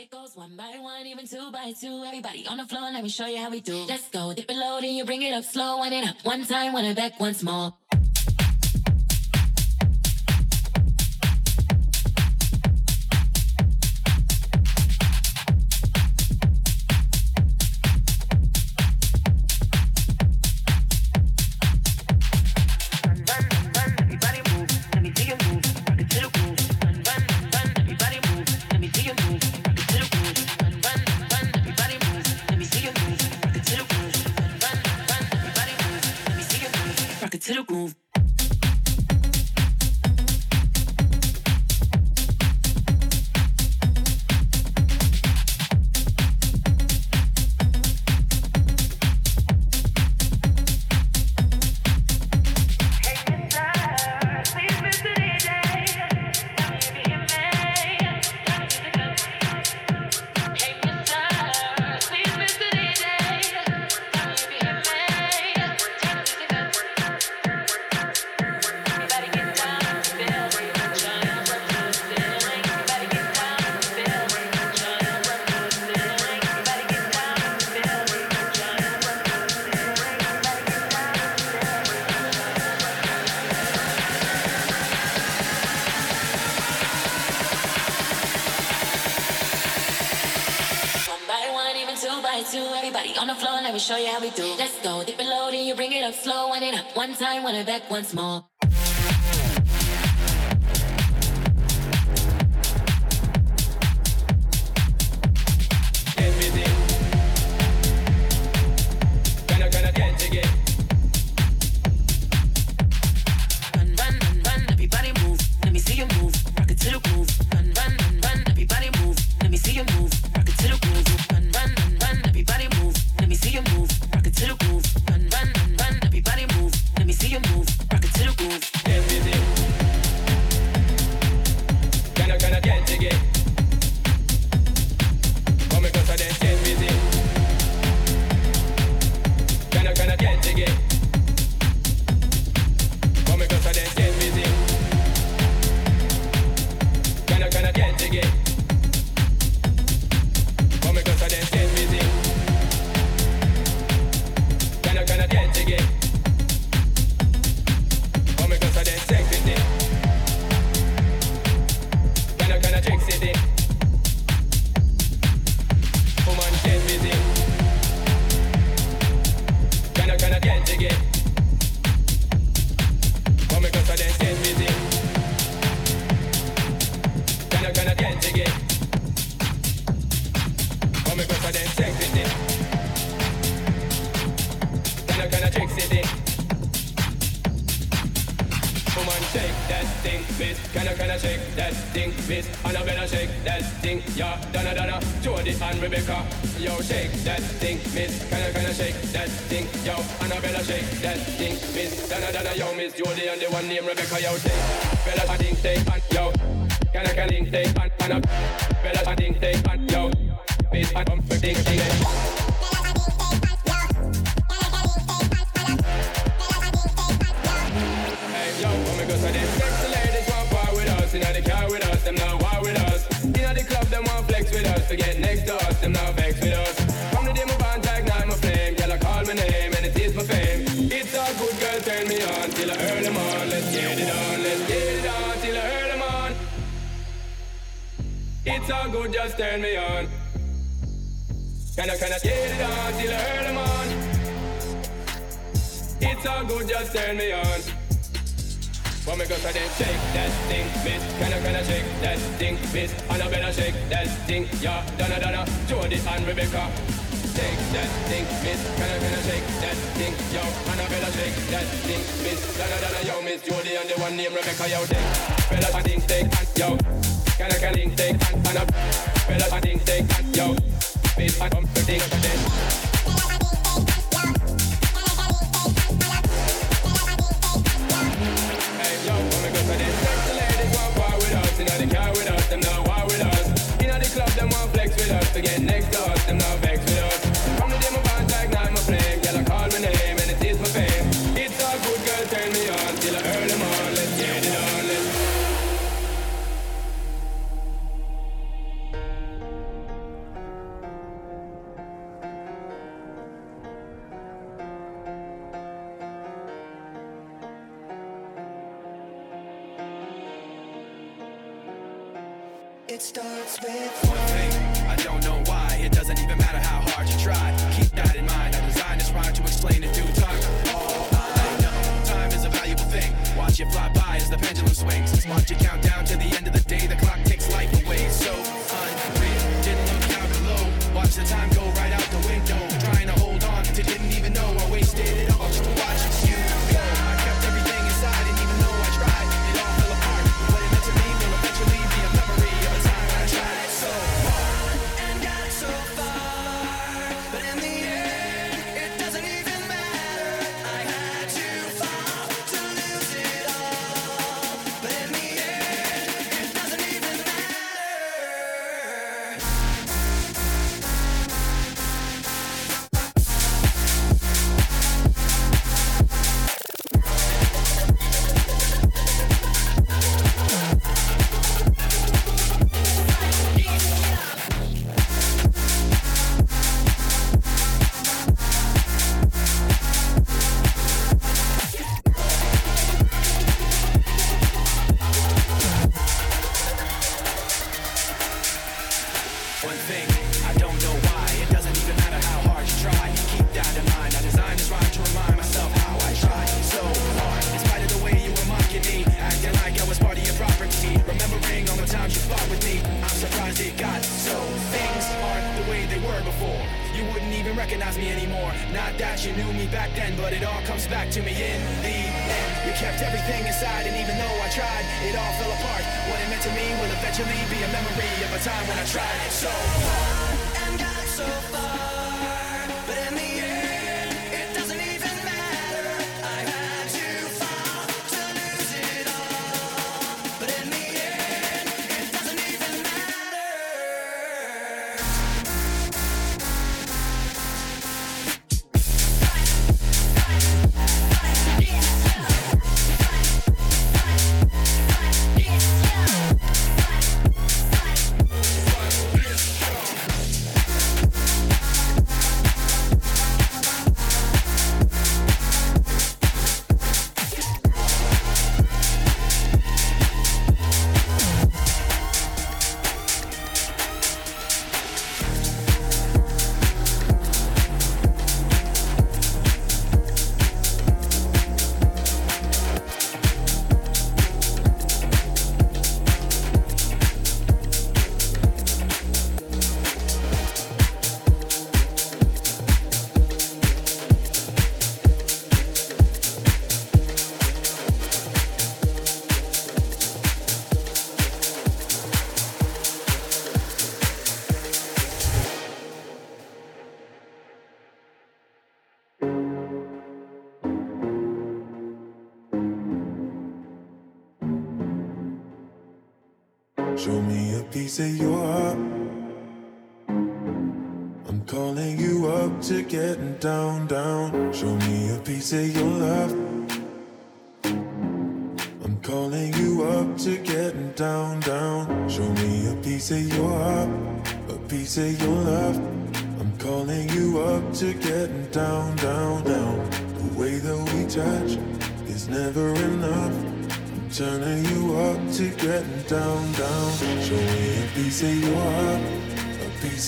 It goes one by one, even two by two. Everybody on the floor, let me show you how we do. Let's go, dip it low, then you bring it up slow. Wind it up one time, wind it back once more. Time, want it back once more. shake that thing, Miss. And Anna better shake that thing, yeah, Donna Donna, Jody and Rebecca, yo, shake that thing, Miss, can I, can I shake that thing, yo, And I better shake that thing, Miss. Donna Donna, yo, Miss Jody and the one named Rebecca, yo, shake, better I think take and yo, can I, can I take and I better I think take and yo, Miss Anna, think, think, yeah. get next to us, them now vex with us. From the day my band ignite my flame, girl, I call my name and it is my fame. It's all good, girl, turn me on till I earn them on. Let's get it on, let's get it on till I earn them on. It's all good, just turn me on. Can I, can I get it on till I earn them on? It's all good, just turn me on. But me go to them shake that thing, miss. Can I, can I shake that thing, miss? And I better shake that thing, yeah. Donna, Donna, Jody and Rebecca. Shake that thing, miss. Can I, can I shake that thing, yo? And I better shake that thing, miss. Donna, Donna, yo, miss Jody and the one named Rebecca, yo. Dick, fella, I think, take, yo. Can I, can I, take, and I, fella, I think, take, yo. Miss, I come, think, and up to next to us, them not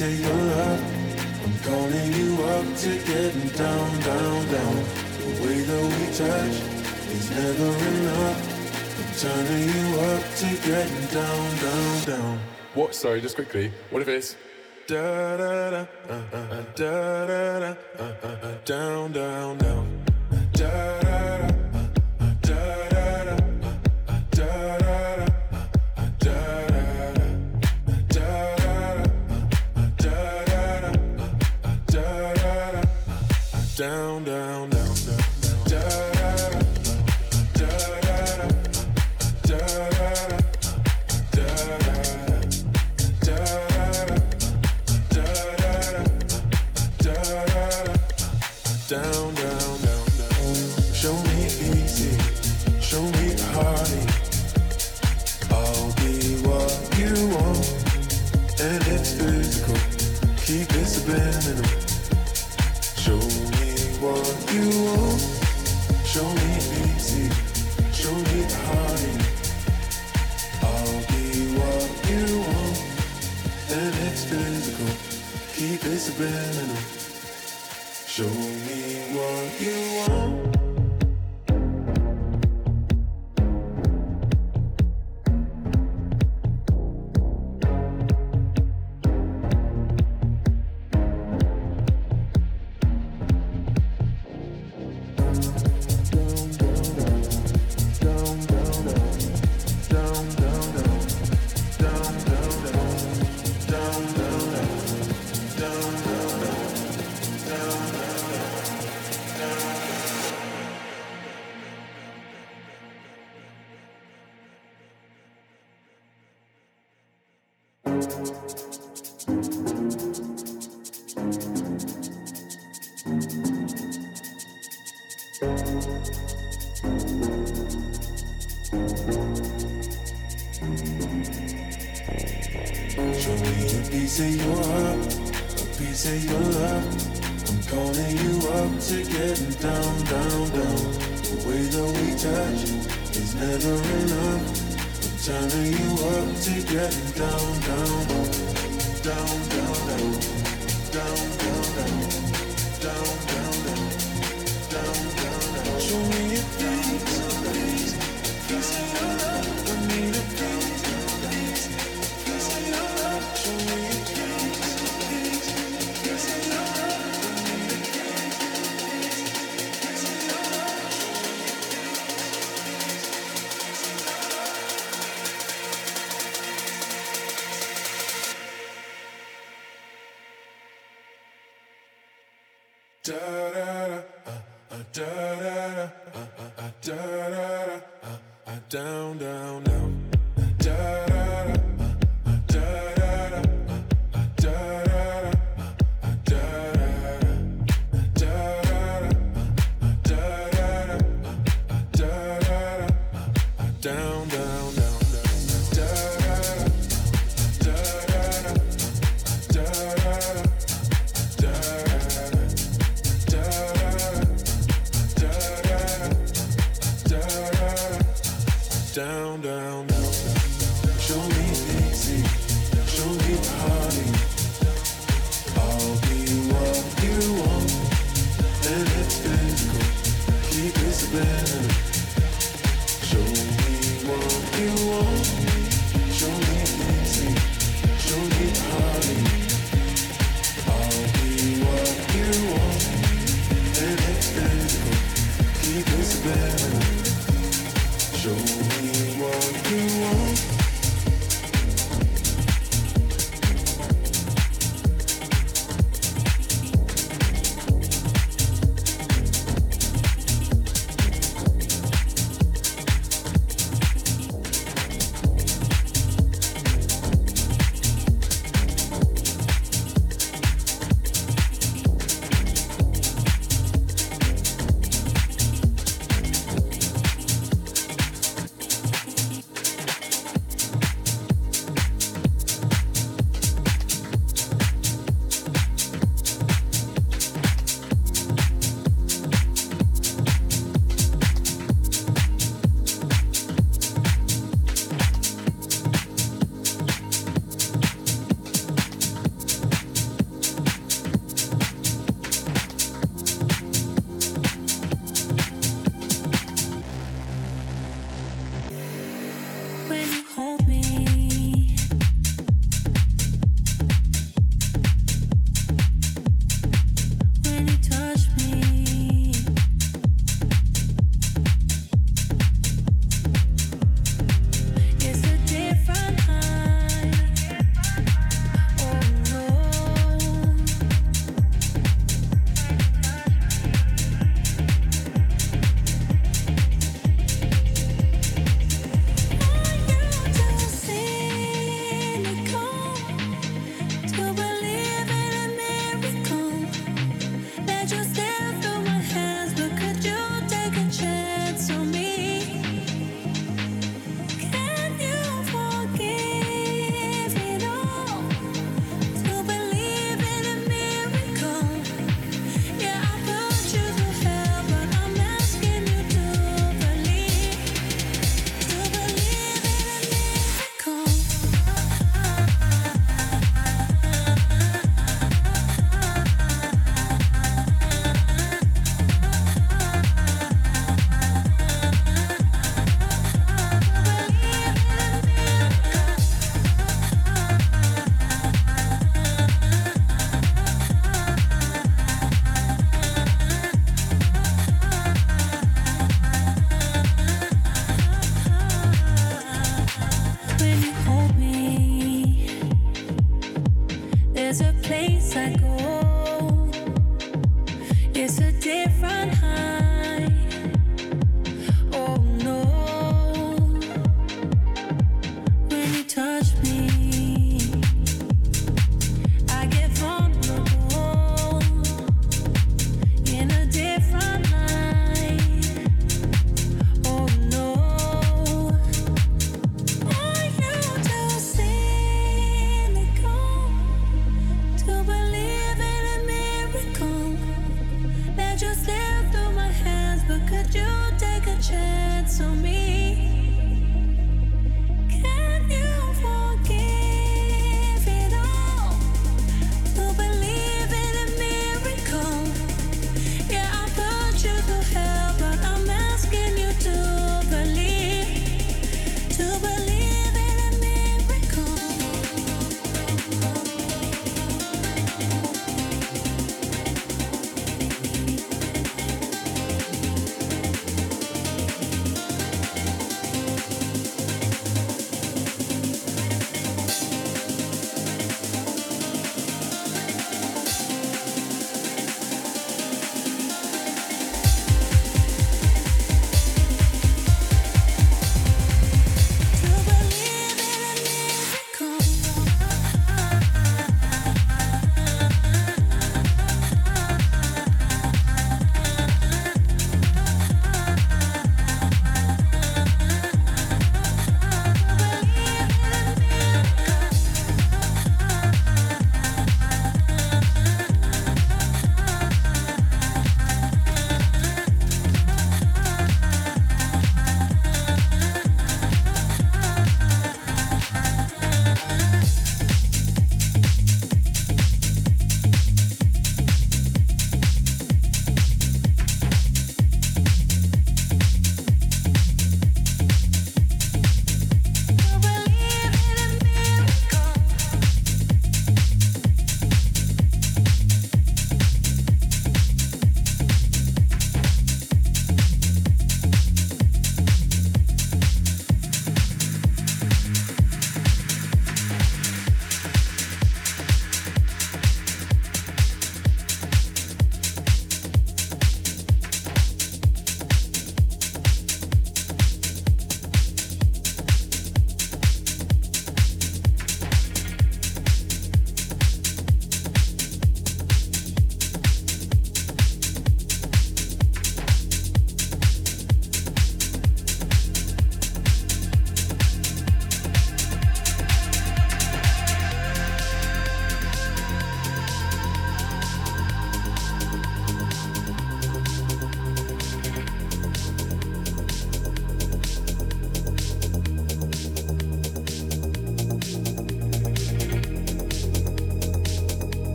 a piece of your love. I'm calling you up to getting down, down, down. The way that we touch is never enough. I'm turning you up to getting down, down, down. What? Sorry, just quickly. What if it's da da da uh, uh, uh, da da da uh, uh, uh, down, down, down, da da.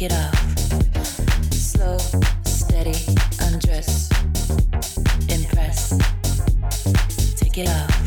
get. Slow, steady, undress, impress, take it off.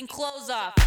fucking clothes off.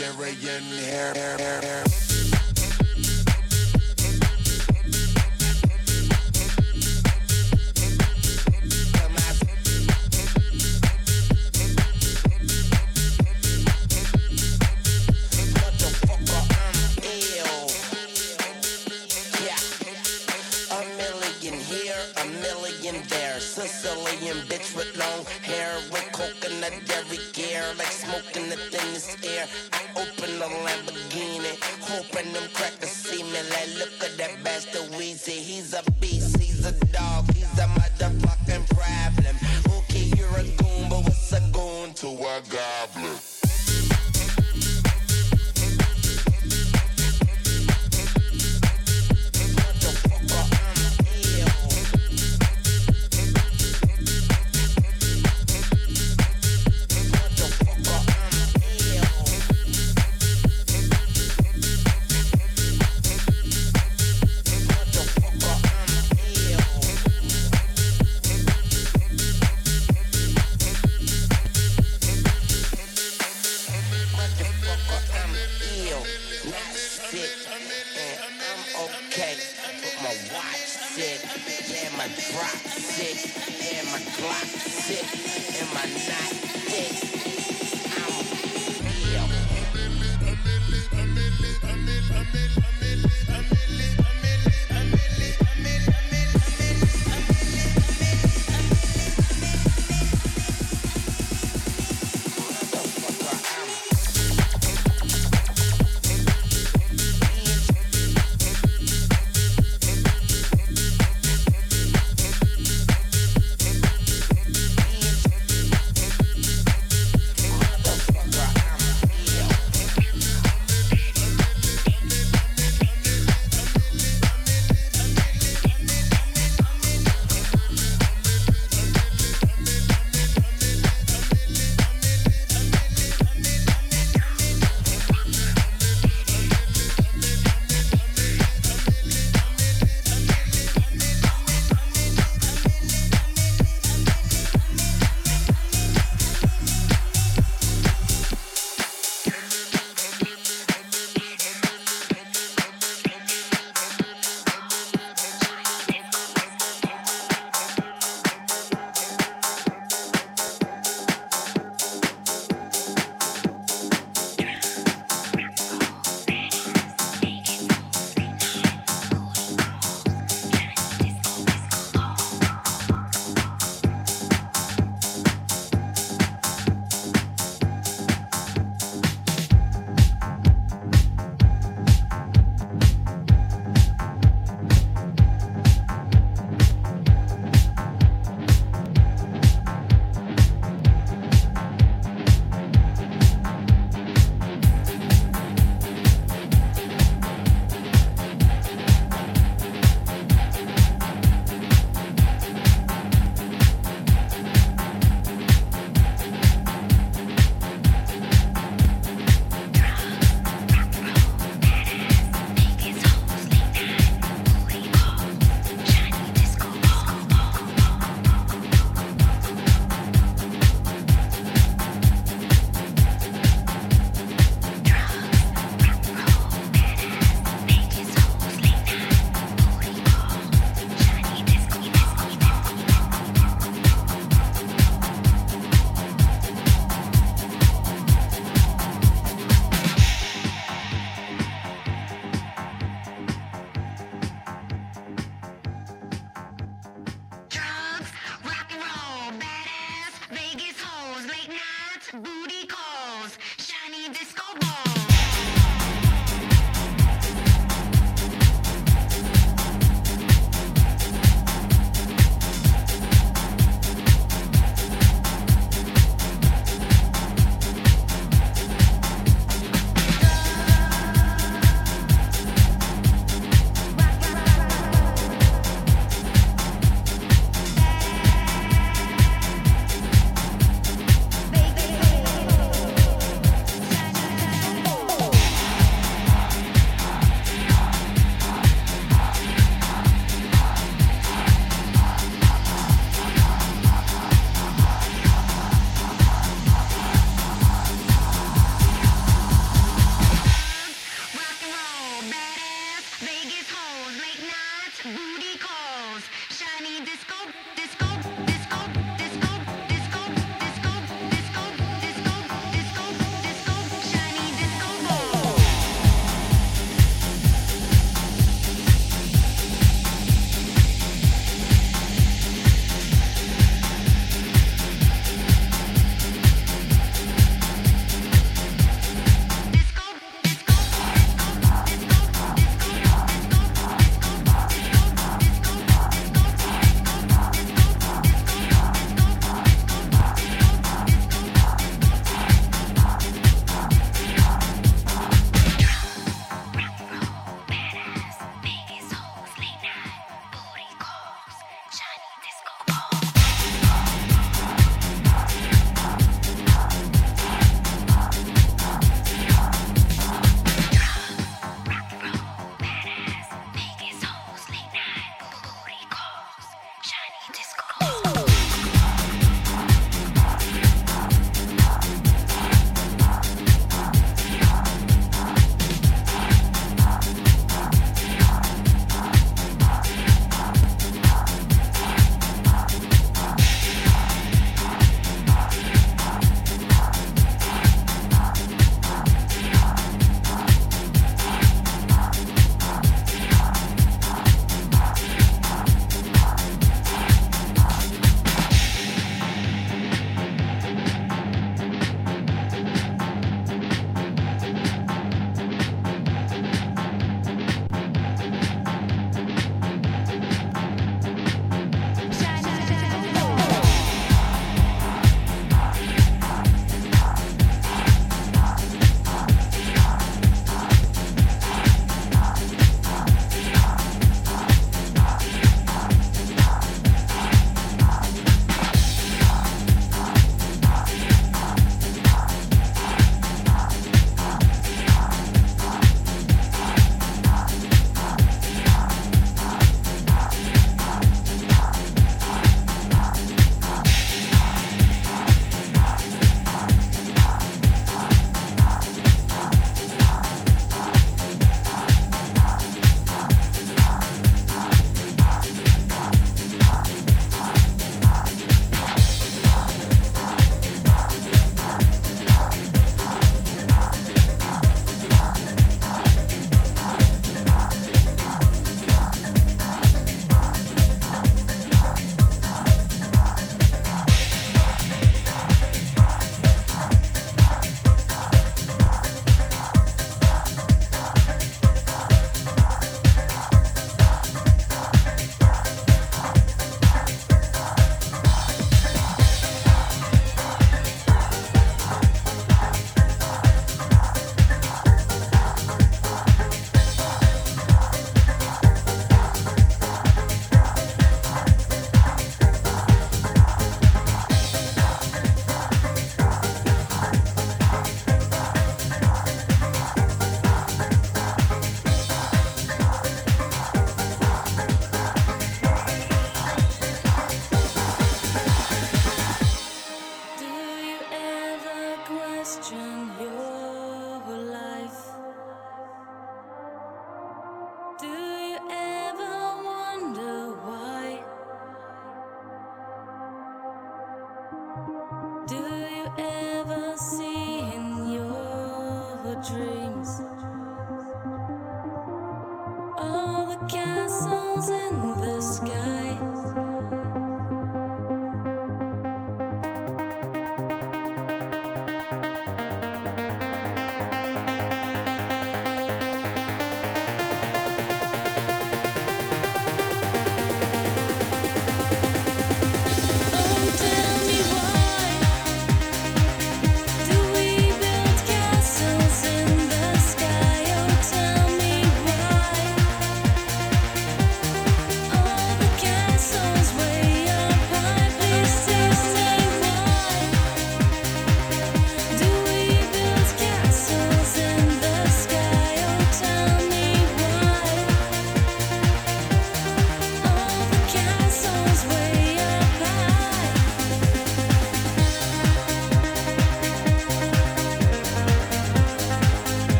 Nigerian hair.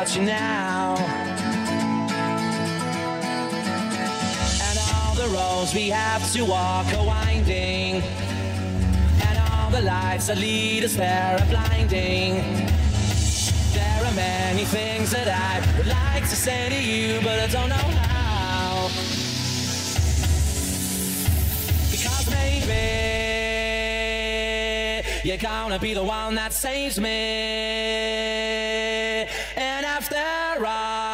about you now. And all the roads we have to walk are winding. And all the lights that lead us there are blinding. There are many things that I would like to say to you, but I don't know you're gonna be the one that saves me. And after all,